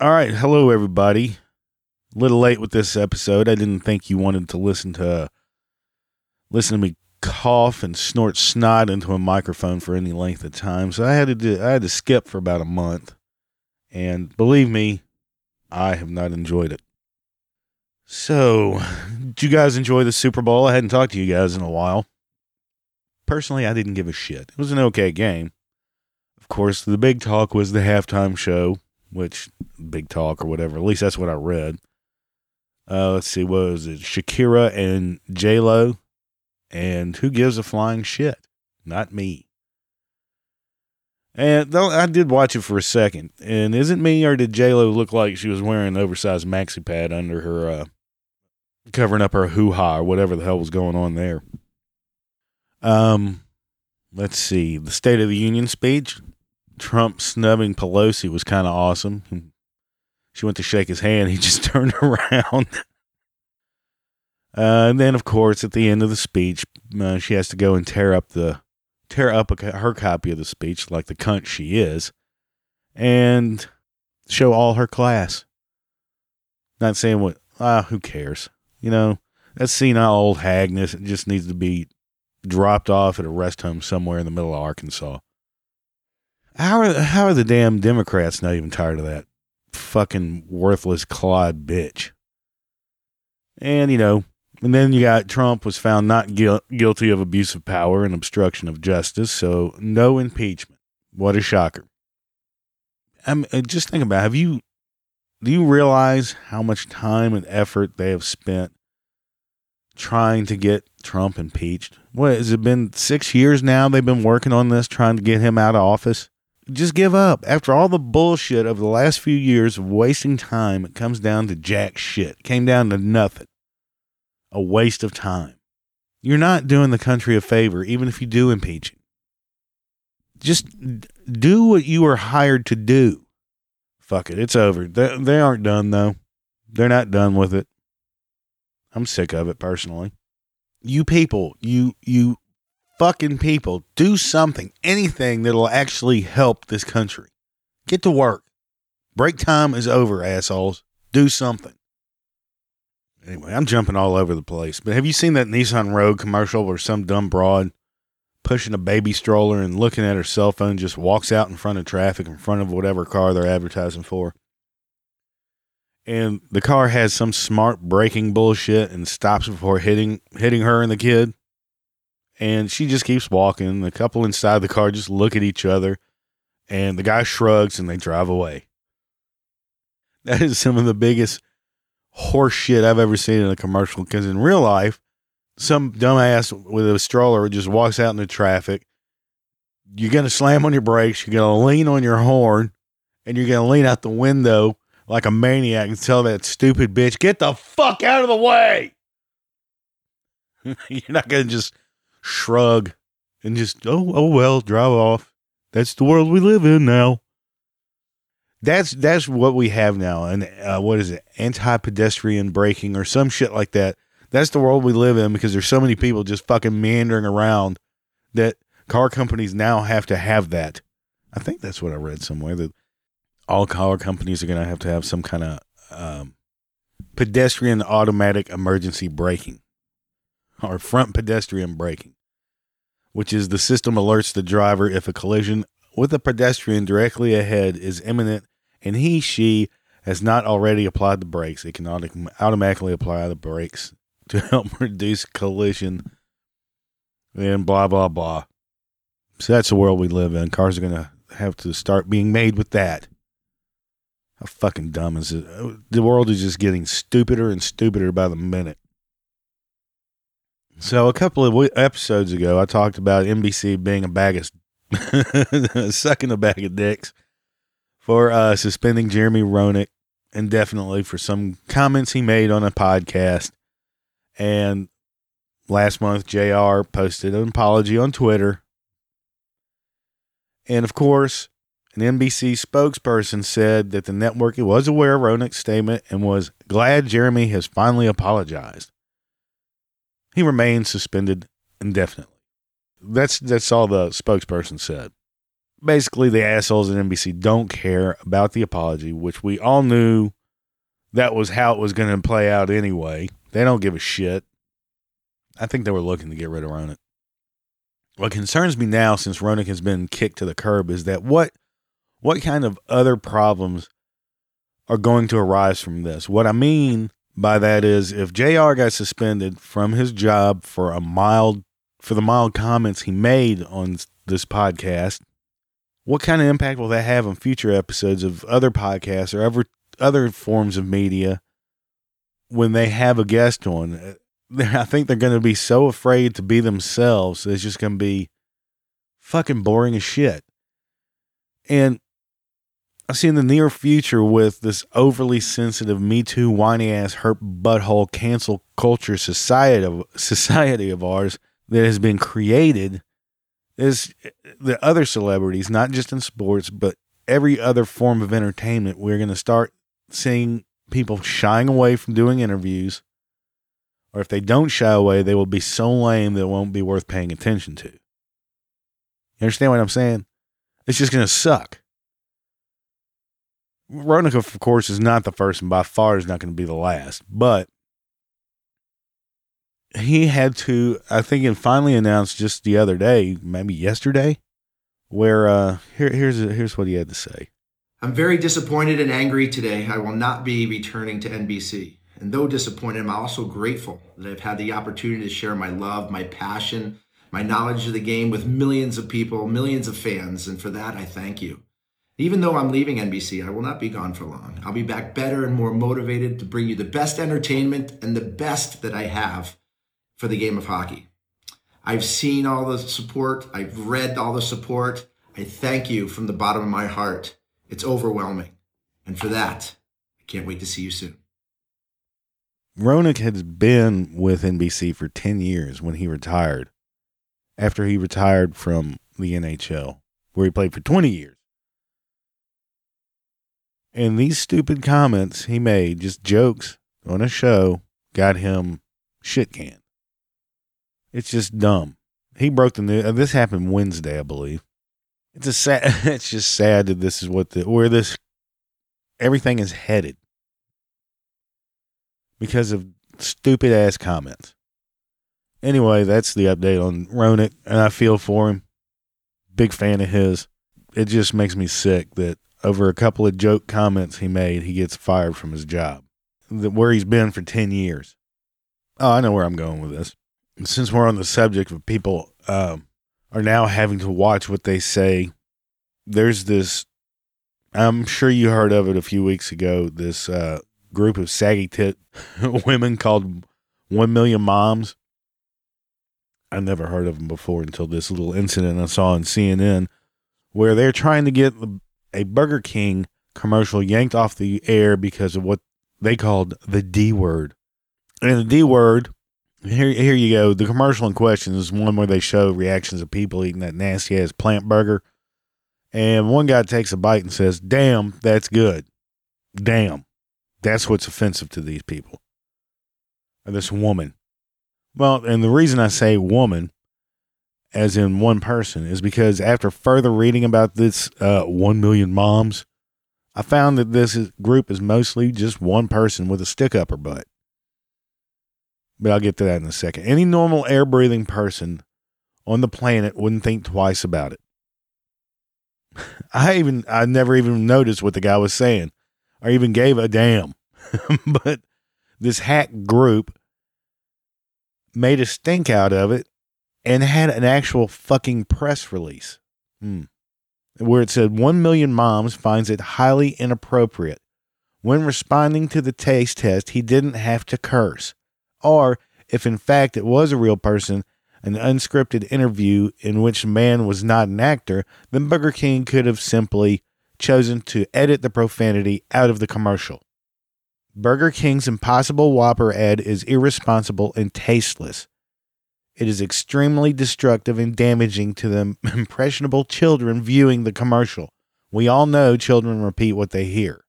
All right, hello everybody. A little late with this episode. I didn't think you wanted to listen to listen to me cough and snort snot into a microphone for any length of time. So I had to do, I had to skip for about a month. And believe me, I have not enjoyed it. So, did you guys enjoy the Super Bowl? I hadn't talked to you guys in a while. Personally, I didn't give a shit. It was an okay game. Of course, the big talk was the halftime show, which big talk or whatever. At least that's what I read. Uh, let's see, what was it? Shakira and J Lo, and who gives a flying shit? Not me. And though I did watch it for a second, and isn't me or did J Lo look like she was wearing an oversized maxi pad under her, uh, covering up her hoo ha or whatever the hell was going on there? Um, let's see, the State of the Union speech. Trump snubbing Pelosi was kind of awesome. She went to shake his hand. He just turned around. Uh, and then, of course, at the end of the speech, uh, she has to go and tear up the tear up a, her copy of the speech, like the cunt she is, and show all her class. Not saying what ah, who cares? You know, that senile old hagness just needs to be dropped off at a rest home somewhere in the middle of Arkansas. How are how are the damn Democrats not even tired of that fucking worthless clod bitch? And you know, and then you got Trump was found not guil- guilty of abuse of power and obstruction of justice, so no impeachment. What a shocker! I'm uh, just think about it. have you do you realize how much time and effort they have spent trying to get Trump impeached? What has it been six years now? They've been working on this, trying to get him out of office. Just give up. After all the bullshit of the last few years of wasting time, it comes down to jack shit. It came down to nothing a waste of time. You're not doing the country a favor, even if you do impeach. Just do what you were hired to do. Fuck it, it's over. They, they aren't done, though. They're not done with it. I'm sick of it personally. You people, you, you fucking people, do something, anything that'll actually help this country. Get to work. Break time is over, assholes. Do something. Anyway, I'm jumping all over the place. But have you seen that Nissan Rogue commercial where some dumb broad pushing a baby stroller and looking at her cell phone just walks out in front of traffic in front of whatever car they're advertising for? And the car has some smart braking bullshit and stops before hitting hitting her and the kid. And she just keeps walking. The couple inside the car just look at each other and the guy shrugs and they drive away. That is some of the biggest horseshit I've ever seen in a commercial. Because in real life, some dumbass with a stroller just walks out into traffic. You're going to slam on your brakes. You're going to lean on your horn and you're going to lean out the window like a maniac and tell that stupid bitch, get the fuck out of the way. you're not going to just shrug and just, oh, oh, well, drive off. That's the world we live in now. That's that's what we have now, and uh, what is it? Anti-pedestrian braking or some shit like that. That's the world we live in because there's so many people just fucking meandering around that car companies now have to have that. I think that's what I read somewhere that all car companies are going to have to have some kind of um, pedestrian automatic emergency braking or front pedestrian braking, which is the system alerts the driver if a collision with a pedestrian directly ahead is imminent and he, she has not already applied the brakes, it can automatically apply the brakes to help reduce collision and blah, blah, blah. So that's the world we live in. Cars are going to have to start being made with that. How fucking dumb is it? The world is just getting stupider and stupider by the minute. So a couple of episodes ago, I talked about NBC being a bag of sucking a bag of dicks for uh, suspending Jeremy Roenick indefinitely for some comments he made on a podcast. And last month, JR posted an apology on Twitter. And of course, an NBC spokesperson said that the network was aware of Roenick's statement and was glad Jeremy has finally apologized. He remains suspended indefinitely. That's that's all the spokesperson said. basically the assholes at NBC don't care about the apology, which we all knew that was how it was going to play out anyway. They don't give a shit. I think they were looking to get rid of Roenick. What concerns me now, since Roenick has been kicked to the curb, is that what what kind of other problems are going to arise from this? What I mean by that is, if JR got suspended from his job for a mild for the mild comments he made on this podcast, what kind of impact will that have on future episodes of other podcasts or other other forms of media when they have a guest on? Uh, I think they're going to be so afraid to be themselves. It's just going to be fucking boring as shit. And I see in the near future with this overly sensitive Me Too whiny ass hurt butthole cancel culture society of society of ours that has been created is the other celebrities, not just in sports, but every other form of entertainment. We're going to start seeing people shying away from doing interviews, or if they don't shy away, they will be so lame that it won't be worth paying attention to. You understand what I'm saying? It's just going to suck. Roenick, of course, is not the first and by far is not going to be the last, but he had to, I think, and finally announced just the other day, maybe yesterday, where uh, here, here's here's what he had to say. I'm very disappointed and angry today. I will not be returning to NBC. And though disappointed, I'm also grateful that I've had the opportunity to share my love, my passion, my knowledge of the game with millions of people, millions of fans. And for that, I thank you. Even though I'm leaving NBC, I will not be gone for long. I'll be back better and more motivated to bring you the best entertainment and the best that I have for the game of hockey. I've seen all the support, I've read all the support. I thank you from the bottom of my heart. It's overwhelming. And for that, I can't wait to see you soon. Roenick has been with NBC for 10 years when he retired, after he retired from the NHL, where he played for 20 years. And these stupid comments he made, just jokes on a show, got him shit canned. It's just dumb. He broke the news. Uh, this happened Wednesday, I believe. It's a sad. It's just sad that this is what the where this everything is headed because of stupid ass comments. Anyway, that's the update on Roenick, and I feel for him. Big fan of his. It just makes me sick that over a couple of joke comments he made, he gets fired from his job, where he's been for 10 years. Oh, I know where I'm going with this since we're on the subject of people um, are now having to watch what they say, there's this. I'm sure you heard of it a few weeks ago. This uh, group of saggy tit women called One Million Moms. I never heard of them before until this little incident I saw on CNN, where they're trying to get a Burger King commercial yanked off the air because of what they called the D word. And the D word here, here you go. The commercial in question is one where they show reactions of people eating that nasty ass plant burger. And one guy takes a bite and says, Damn, that's good. Damn. That's what's offensive to these people. Or this woman. Well, and the reason I say woman, as in one person, is because after further reading about this uh, 1 million moms, I found that this is, group is mostly just one person with a stick up her butt but I'll get to that in a second. Any normal air breathing person on the planet wouldn't think twice about it. I even I never even noticed what the guy was saying or even gave a damn. but this hack group made a stink out of it and had an actual fucking press release hmm. where it said 1 million moms finds it highly inappropriate when responding to the taste test he didn't have to curse or if in fact it was a real person, an unscripted interview in which man was not an actor, then Burger King could have simply chosen to edit the profanity out of the commercial. Burger King's Impossible Whopper ad is irresponsible and tasteless. It is extremely destructive and damaging to the impressionable children viewing the commercial. We all know children repeat what they hear.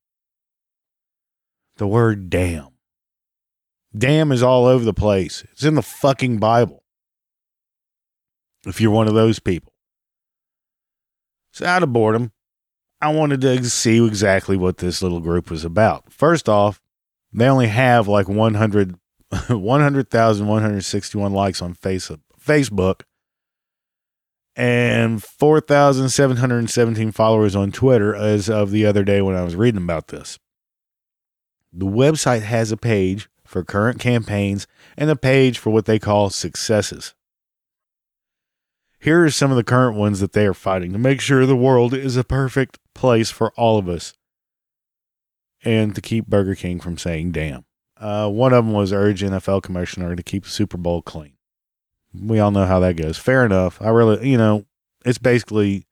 The word damn. Damn is all over the place. It's in the fucking Bible. If you're one of those people. So out of boredom, I wanted to see exactly what this little group was about. First off, they only have like 100 100,161 likes on Facebook and 4,717 followers on Twitter as of the other day when I was reading about this. The website has a page for current campaigns and a page for what they call successes. Here are some of the current ones that they are fighting to make sure the world is a perfect place for all of us and to keep Burger King from saying damn. Uh, one of them was urge NFL commissioner to keep the Super Bowl clean. We all know how that goes. Fair enough. I really, you know, it's basically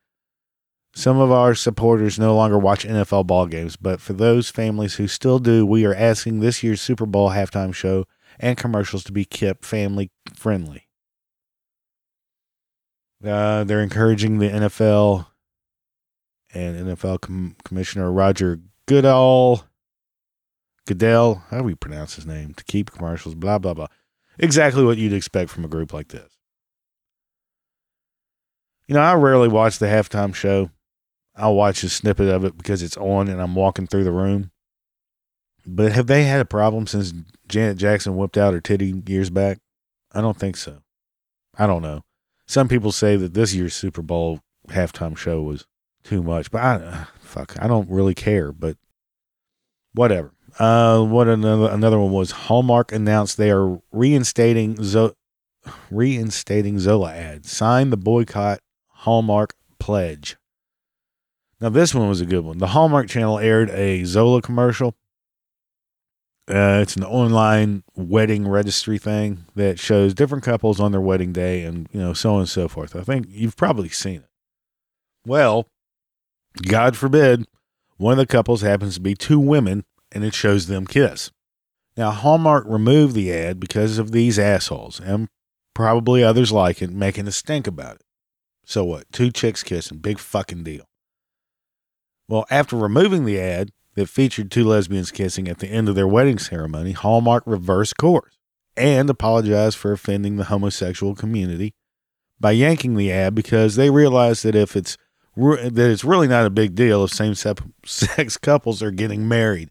some of our supporters no longer watch NFL ball games, but for those families who still do, we are asking this year's Super Bowl halftime show and commercials to be kept family friendly. Uh, they're encouraging the NFL and NFL com- Commissioner Roger Goodall, Goodell, how do we pronounce his name, to keep commercials, blah, blah, blah. Exactly what you'd expect from a group like this. You know, I rarely watch the halftime show. I'll watch a snippet of it because it's on and I'm walking through the room. But have they had a problem since Janet Jackson whipped out her titty years back? I don't think so. I don't know. Some people say that this year's Super Bowl halftime show was too much, but I uh, fuck, I don't really care. But whatever. Uh, what another another one was Hallmark announced they are reinstating Zo- reinstating Zola ads. Sign the boycott Hallmark pledge. Now this one was a good one. The Hallmark Channel aired a Zola commercial. Uh, it's an online wedding registry thing that shows different couples on their wedding day and you know so on and so forth. I think you've probably seen it. Well, God forbid, one of the couples happens to be two women and it shows them kiss. Now, Hallmark removed the ad because of these assholes and probably others like it making a stink about it. So what? Two chicks kissing, big fucking deal. Well, after removing the ad that featured two lesbians kissing at the end of their wedding ceremony, Hallmark reversed course and apologized for offending the homosexual community by yanking the ad because they realized that if it's that it's really not a big deal if same sex couples are getting married.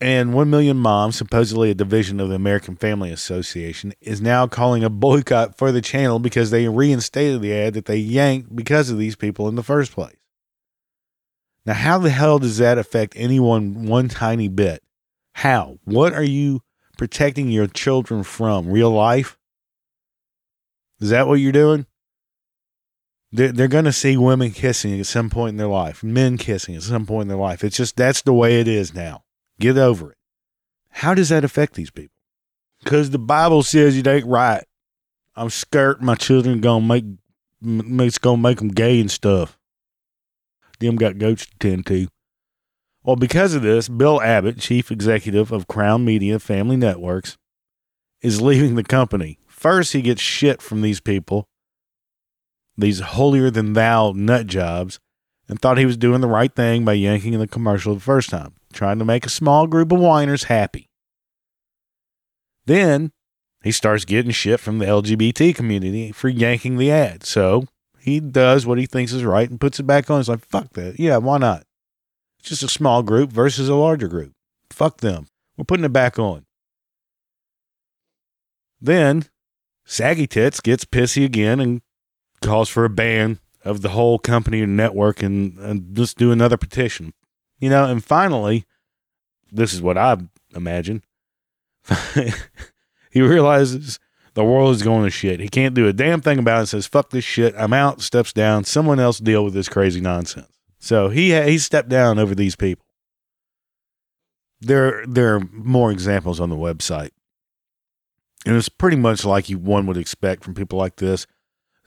And 1 Million Moms, supposedly a division of the American Family Association, is now calling a boycott for the channel because they reinstated the ad that they yanked because of these people in the first place. Now, how the hell does that affect anyone one tiny bit? How? What are you protecting your children from? Real life? Is that what you're doing? They're, they're going to see women kissing at some point in their life, men kissing at some point in their life. It's just that's the way it is now. Get over it. How does that affect these people? Because the Bible says it ain't right. I'm scared my children gonna make it's gonna make them gay and stuff. Them got goats to tend to. Well, because of this, Bill Abbott, chief executive of Crown Media Family Networks, is leaving the company. First, he gets shit from these people these holier than thou nut jobs and thought he was doing the right thing by yanking the commercial the first time, trying to make a small group of whiners happy. Then he starts getting shit from the LGBT community for yanking the ad. So he does what he thinks is right and puts it back on. He's like, fuck that. Yeah, why not? It's just a small group versus a larger group. Fuck them. We're putting it back on. Then Saggy Tits gets pissy again and calls for a ban of the whole company and network and, and just do another petition. You know, and finally, this is what I imagine. he realizes the world is going to shit. He can't do a damn thing about it. Says, fuck this shit. I'm out, steps down. Someone else deal with this crazy nonsense. So he, he stepped down over these people. There, there are more examples on the website. And it's pretty much like you, one would expect from people like this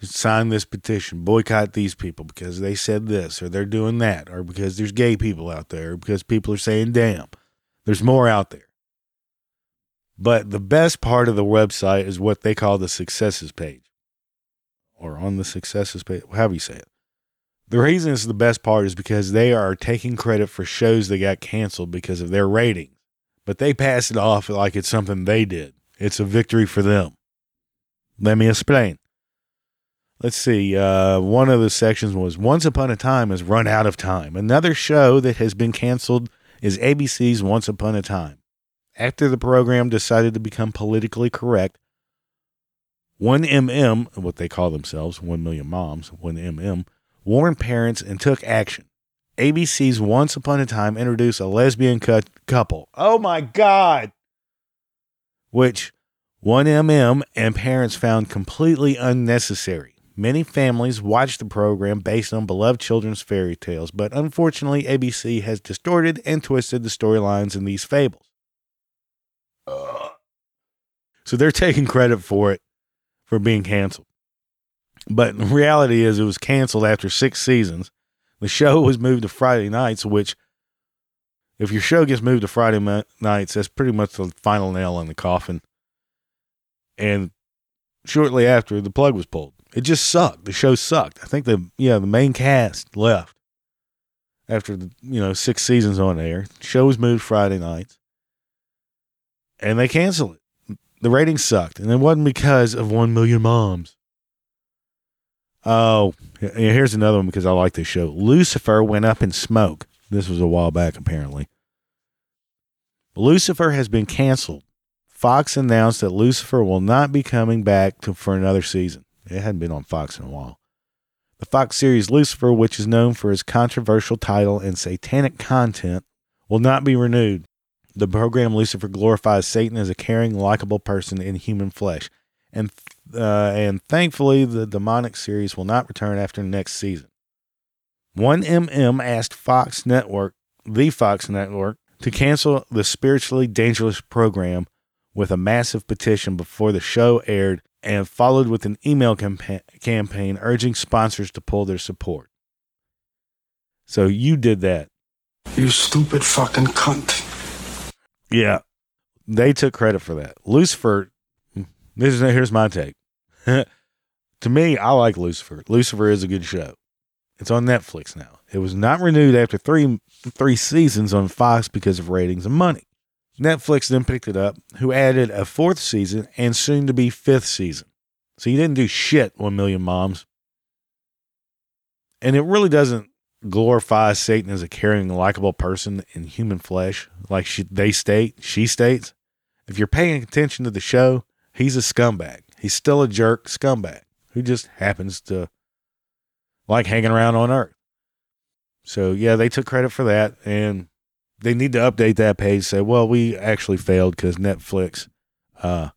sign this petition, boycott these people because they said this or they're doing that, or because there's gay people out there, or because people are saying damn. There's more out there. But the best part of the website is what they call the successes page. Or on the successes page, however you say it. The reason it's the best part is because they are taking credit for shows that got canceled because of their ratings. But they pass it off like it's something they did. It's a victory for them. Let me explain. Let's see. Uh, one of the sections was Once Upon a Time has run out of time. Another show that has been canceled is ABC's Once Upon a Time. After the program decided to become politically correct, 1MM, what they call themselves, 1 Million Moms, 1MM, warned parents and took action. ABC's Once Upon a Time introduced a lesbian cu- couple. Oh my God! Which 1MM and parents found completely unnecessary. Many families watch the program based on beloved children's fairy tales, but unfortunately, ABC has distorted and twisted the storylines in these fables. So they're taking credit for it for being canceled. But the reality is, it was canceled after six seasons. The show was moved to Friday nights, which, if your show gets moved to Friday ma- nights, that's pretty much the final nail in the coffin. And shortly after, the plug was pulled. It just sucked. The show sucked. I think the yeah the main cast left after the you know six seasons on air. The show was moved Friday nights, and they canceled it. The ratings sucked, and it wasn't because of one million moms. Oh, here's another one because I like this show. Lucifer went up in smoke. This was a while back, apparently. Lucifer has been canceled. Fox announced that Lucifer will not be coming back to, for another season. It hadn't been on Fox in a while. The Fox series Lucifer, which is known for its controversial title and satanic content, will not be renewed. The program Lucifer glorifies Satan as a caring, likable person in human flesh, and uh, and thankfully the demonic series will not return after next season. One MM asked Fox Network, the Fox Network, to cancel the spiritually dangerous program with a massive petition before the show aired and followed with an email campa- campaign urging sponsors to pull their support. So you did that. You stupid fucking cunt. Yeah. They took credit for that. Lucifer, this is here's my take. to me, I like Lucifer. Lucifer is a good show. It's on Netflix now. It was not renewed after three three seasons on Fox because of ratings and money. Netflix then picked it up, who added a fourth season and soon to be fifth season. So you didn't do shit, One Million Moms. And it really doesn't glorify Satan as a caring, likable person in human flesh, like she, they state, she states. If you're paying attention to the show, he's a scumbag. He's still a jerk scumbag who just happens to like hanging around on Earth. So yeah, they took credit for that, and they need to update that page. Say, well, we actually failed because Netflix uh,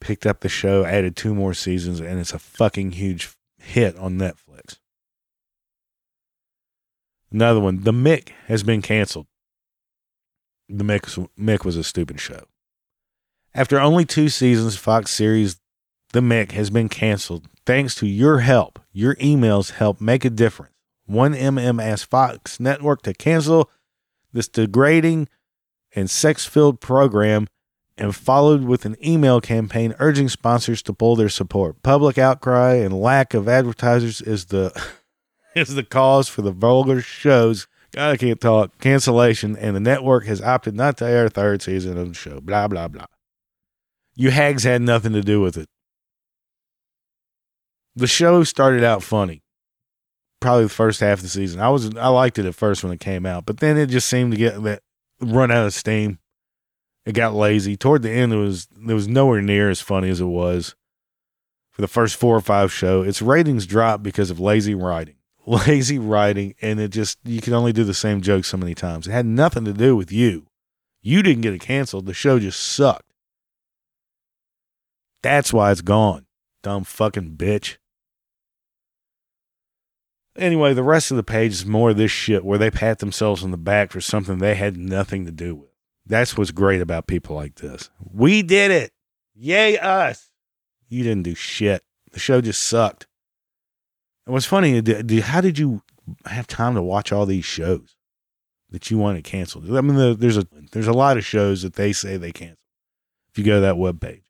picked up the show, added two more seasons, and it's a fucking huge hit on Netflix. Another one, The Mick has been canceled. The Mick, Mick was a stupid show. After only two seasons, Fox series The Mick has been canceled thanks to your help. Your emails help make a difference. 1MM asked Fox Network to cancel this degrading and sex filled program and followed with an email campaign urging sponsors to pull their support. Public outcry and lack of advertisers is the is the cause for the vulgar shows. God, I can't talk. Cancellation, and the network has opted not to air third season of the show. Blah blah blah. You hags had nothing to do with it. The show started out funny. Probably the first half of the season. I was I liked it at first when it came out, but then it just seemed to get that run out of steam. It got lazy. Toward the end, it was it was nowhere near as funny as it was for the first four or five show. Its ratings dropped because of lazy writing, lazy writing, and it just you can only do the same joke so many times. It had nothing to do with you. You didn't get it canceled. The show just sucked. That's why it's gone. Dumb fucking bitch. Anyway, the rest of the page is more of this shit where they pat themselves on the back for something they had nothing to do with. That's what's great about people like this. We did it. Yay, us. You didn't do shit. The show just sucked. And what's funny, how did you have time to watch all these shows that you wanted canceled? I mean, there's a there's a lot of shows that they say they canceled. If you go to that web page.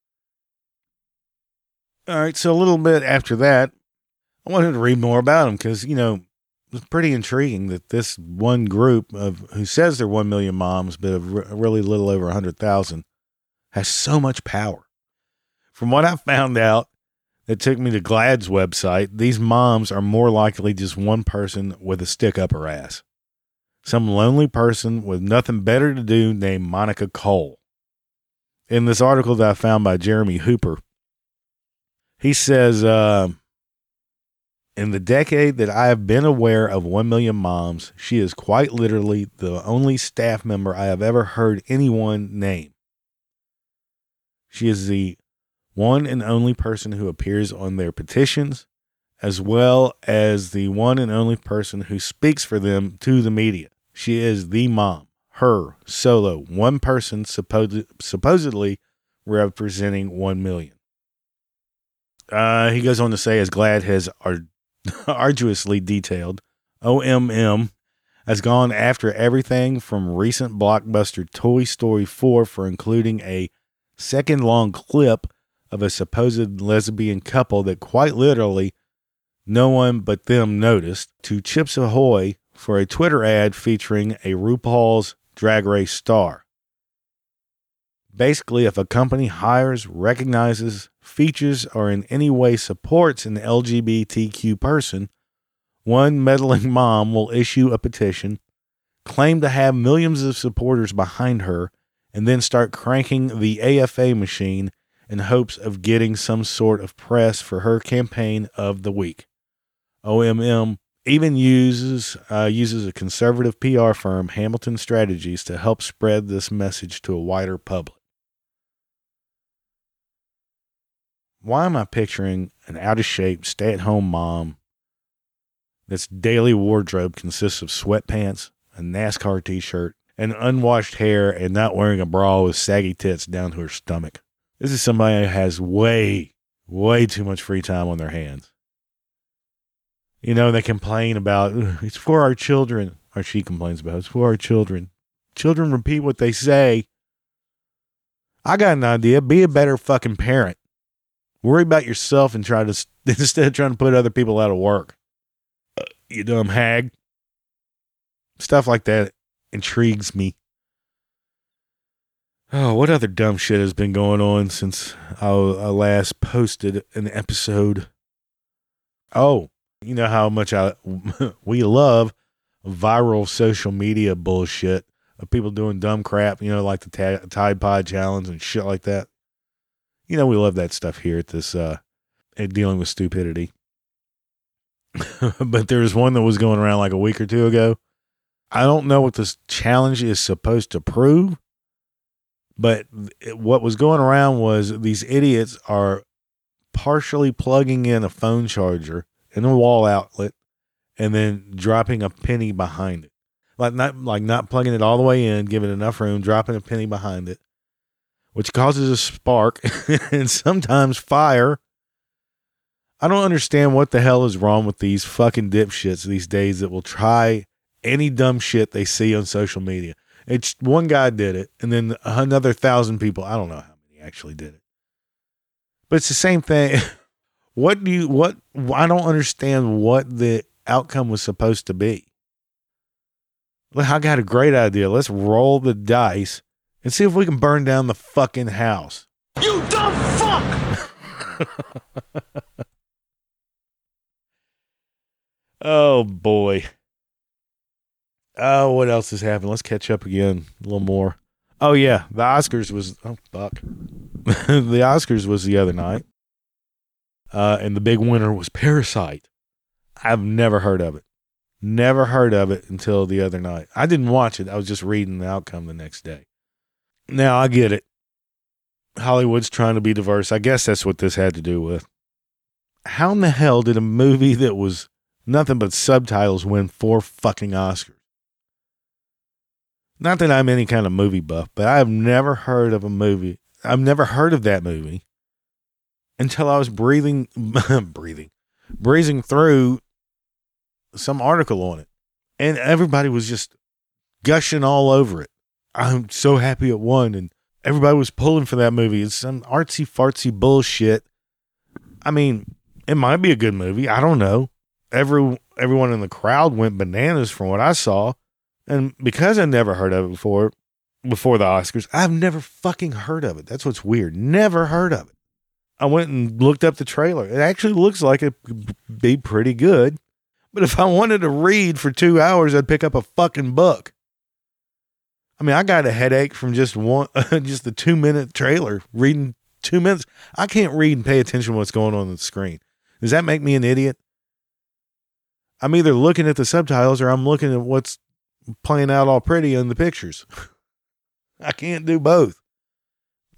All right, so a little bit after that, I wanted to read more about them because you know it's pretty intriguing that this one group of who says they're one million moms, but of really little over hundred thousand, has so much power. From what I found out, that took me to GLAAD's website, these moms are more likely just one person with a stick up her ass. Some lonely person with nothing better to do named Monica Cole. In this article that I found by Jeremy Hooper, he says, uh, in the decade that I have been aware of 1 Million Moms, she is quite literally the only staff member I have ever heard anyone name. She is the one and only person who appears on their petitions, as well as the one and only person who speaks for them to the media. She is the mom, her solo, one person supposed, supposedly representing 1 million. Uh, he goes on to say, as GLAAD has ar- arduously detailed, OMM has gone after everything from recent blockbuster Toy Story 4 for including a second long clip of a supposed lesbian couple that quite literally no one but them noticed, to Chips Ahoy for a Twitter ad featuring a RuPaul's Drag Race star. Basically, if a company hires, recognizes, features, or in any way supports an LGBTQ person, one meddling mom will issue a petition, claim to have millions of supporters behind her, and then start cranking the AFA machine in hopes of getting some sort of press for her campaign of the week. OMM even uses uh, uses a conservative PR firm, Hamilton Strategies, to help spread this message to a wider public. Why am I picturing an out of shape, stay at home mom that's daily wardrobe consists of sweatpants, a NASCAR t shirt, and unwashed hair, and not wearing a bra with saggy tits down to her stomach? This is somebody who has way, way too much free time on their hands. You know, they complain about it's for our children, or she complains about it's for our children. Children repeat what they say. I got an idea. Be a better fucking parent. Worry about yourself and try to instead of trying to put other people out of work. Uh, you dumb hag. Stuff like that intrigues me. Oh, what other dumb shit has been going on since I, I last posted an episode? Oh, you know how much I we love viral social media bullshit of people doing dumb crap, you know, like the Tide Pod challenge and shit like that. You know, we love that stuff here at this uh at dealing with stupidity. but there was one that was going around like a week or two ago. I don't know what this challenge is supposed to prove, but what was going around was these idiots are partially plugging in a phone charger in a wall outlet and then dropping a penny behind it. Like not like not plugging it all the way in, giving enough room, dropping a penny behind it, which causes a spark and sometimes fire. I don't understand what the hell is wrong with these fucking dipshits these days that will try any dumb shit they see on social media. It's one guy did it, and then another thousand people. I don't know how many actually did it, but it's the same thing. What do you what? I don't understand what the outcome was supposed to be. Look, I got a great idea. Let's roll the dice and see if we can burn down the fucking house. You dumb fuck! oh boy. Oh, what else has happened? Let's catch up again a little more. Oh yeah, the Oscars was oh fuck. the Oscars was the other night. Uh, and the big winner was Parasite. I've never heard of it. Never heard of it until the other night. I didn't watch it. I was just reading the outcome the next day. Now I get it. Hollywood's trying to be diverse. I guess that's what this had to do with. How in the hell did a movie that was nothing but subtitles win four fucking Oscars? Not that I'm any kind of movie buff, but I've never heard of a movie. I've never heard of that movie until I was breathing, breathing, breezing through some article on it. And everybody was just gushing all over it. I'm so happy it won. And everybody was pulling for that movie. It's some artsy fartsy bullshit. I mean, it might be a good movie. I don't know. Every everyone in the crowd went bananas from what I saw. And because I never heard of it before, before the Oscars, I've never fucking heard of it. That's what's weird. Never heard of it. I went and looked up the trailer. It actually looks like it be pretty good. But if I wanted to read for two hours, I'd pick up a fucking book. I mean, I got a headache from just one, just the two minute trailer reading two minutes. I can't read and pay attention to what's going on on the screen. Does that make me an idiot? I'm either looking at the subtitles or I'm looking at what's playing out all pretty in the pictures. I can't do both.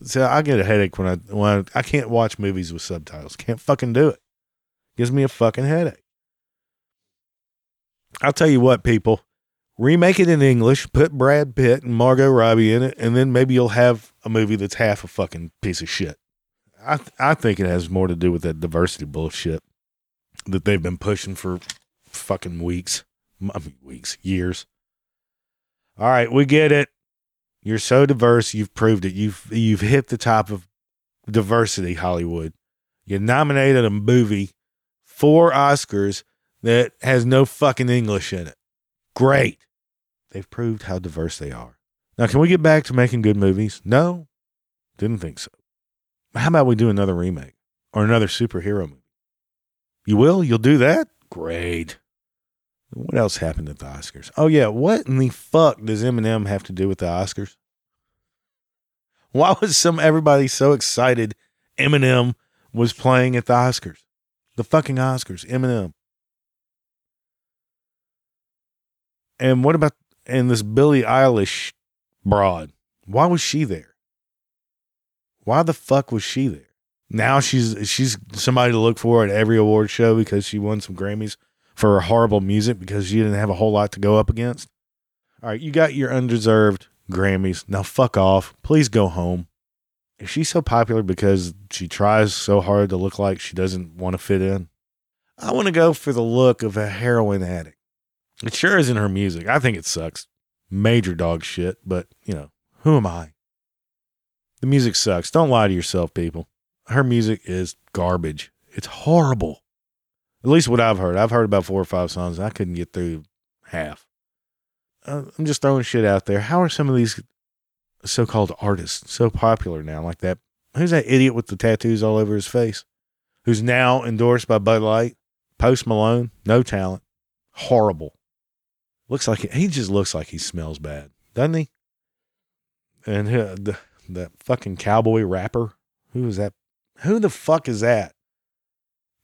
So I get a headache when I when I, I can't watch movies with subtitles. Can't fucking do it. Gives me a fucking headache. I'll tell you what, people. Remake it in English, put Brad Pitt and Margot Robbie in it, and then maybe you'll have a movie that's half a fucking piece of shit. I th- I think it has more to do with that diversity bullshit that they've been pushing for fucking weeks, I mean weeks, years. All right, we get it. You're so diverse. You've proved it. You've you've hit the top of diversity, Hollywood. You nominated a movie for Oscars that has no fucking English in it. Great. They've proved how diverse they are. Now, can we get back to making good movies? No, didn't think so. How about we do another remake or another superhero movie? You will? You'll do that? Great. What else happened at the Oscars? Oh yeah, what in the fuck does Eminem have to do with the Oscars? Why was some everybody so excited Eminem was playing at the Oscars? The fucking Oscars, Eminem. And what about and this Billie Eilish broad? Why was she there? Why the fuck was she there? Now she's she's somebody to look for at every award show because she won some Grammys for her horrible music because she didn't have a whole lot to go up against. All right, you got your undeserved Grammys. Now fuck off. Please go home. Is she so popular because she tries so hard to look like she doesn't want to fit in? I want to go for the look of a heroin addict. It sure is in her music. I think it sucks. Major dog shit, but you know, who am I? The music sucks. Don't lie to yourself, people. Her music is garbage. It's horrible. At least what I've heard. I've heard about four or five songs. I couldn't get through half. Uh, I'm just throwing shit out there. How are some of these so-called artists so popular now? Like that. Who's that idiot with the tattoos all over his face? Who's now endorsed by Bud Light? Post Malone. No talent. Horrible. Looks like he just looks like he smells bad, doesn't he? And uh, the, that fucking cowboy rapper. Who is that? Who the fuck is that?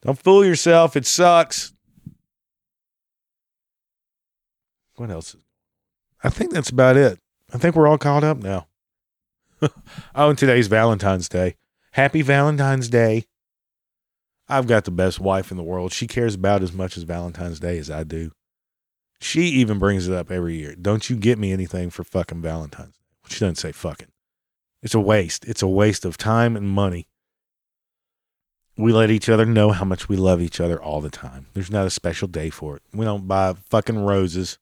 Don't fool yourself. It sucks. What else? I think that's about it. I think we're all caught up now. oh, and today's Valentine's Day. Happy Valentine's Day. I've got the best wife in the world. She cares about as much as Valentine's Day as I do. She even brings it up every year. Don't you get me anything for fucking Valentine's She doesn't say fucking. It's a waste. It's a waste of time and money. We let each other know how much we love each other all the time. There's not a special day for it. We don't buy fucking roses.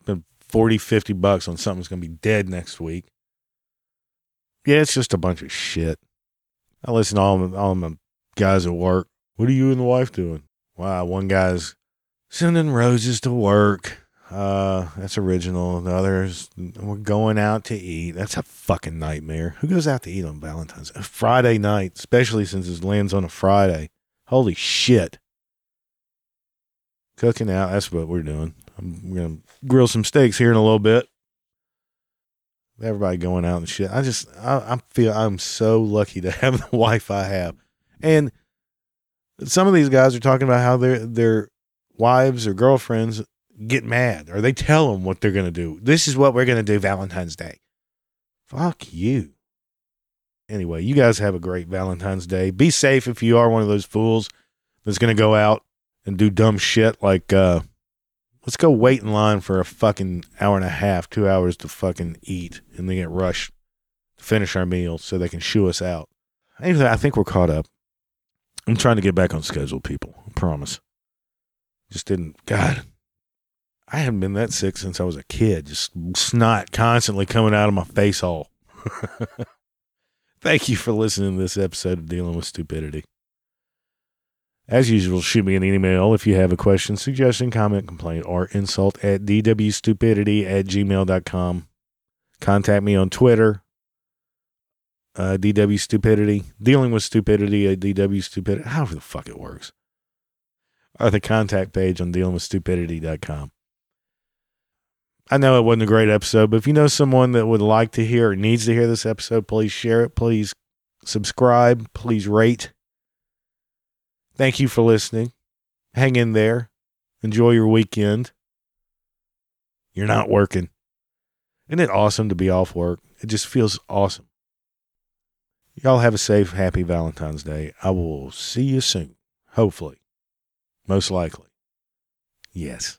Spend 40, 50 bucks on something that's going to be dead next week. Yeah, it's just a bunch of shit. I listen to all, all my guys at work. What are you and the wife doing? Wow, one guy's sending roses to work. Uh, that's original. The others, we're going out to eat. That's a fucking nightmare. Who goes out to eat on Valentine's Friday night, especially since it lands on a Friday? Holy shit. Cooking out. That's what we're doing. I'm to grill some steaks here in a little bit. Everybody going out and shit. I just, I, I feel I'm so lucky to have the wife I have. And some of these guys are talking about how their their wives or girlfriends get mad or they tell them what they're going to do. This is what we're going to do Valentine's Day. Fuck you. Anyway, you guys have a great Valentine's Day. Be safe if you are one of those fools that's going to go out and do dumb shit like, uh, let's go wait in line for a fucking hour and a half, two hours to fucking eat and then get rushed to finish our meal so they can shoo us out. Anyway, I think we're caught up. I'm trying to get back on schedule, people. I promise. Just didn't, God, I haven't been that sick since I was a kid. Just snot constantly coming out of my face hole. Thank you for listening to this episode of Dealing with Stupidity. As usual, shoot me an email if you have a question, suggestion, comment, complaint, or insult at dwstupidity at gmail.com. Contact me on Twitter uh, DW Stupidity, dealing with stupidity at DW Stupidity, however the fuck it works, or the contact page on dealingwithstupidity.com. I know it wasn't a great episode, but if you know someone that would like to hear or needs to hear this episode, please share it. Please subscribe. Please rate. Thank you for listening. Hang in there. Enjoy your weekend. You're not working. Isn't it awesome to be off work? It just feels awesome. Y'all have a safe, happy Valentine's Day. I will see you soon. Hopefully. Most likely. Yes.